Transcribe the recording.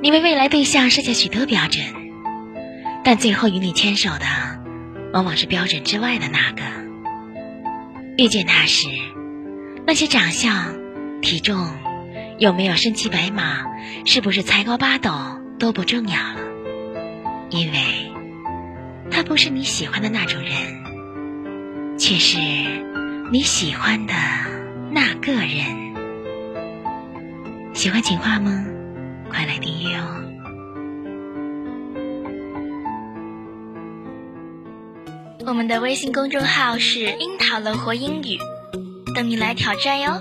你为未来对象设下许多标准，但最后与你牵手的，往往是标准之外的那个。遇见他时，那些长相、体重、有没有身骑白马、是不是才高八斗都不重要了，因为他不是你喜欢的那种人，却是你喜欢的那个人。喜欢情话吗？快来订阅哦！我们的微信公众号是“樱桃乐活英语”，等你来挑战哟。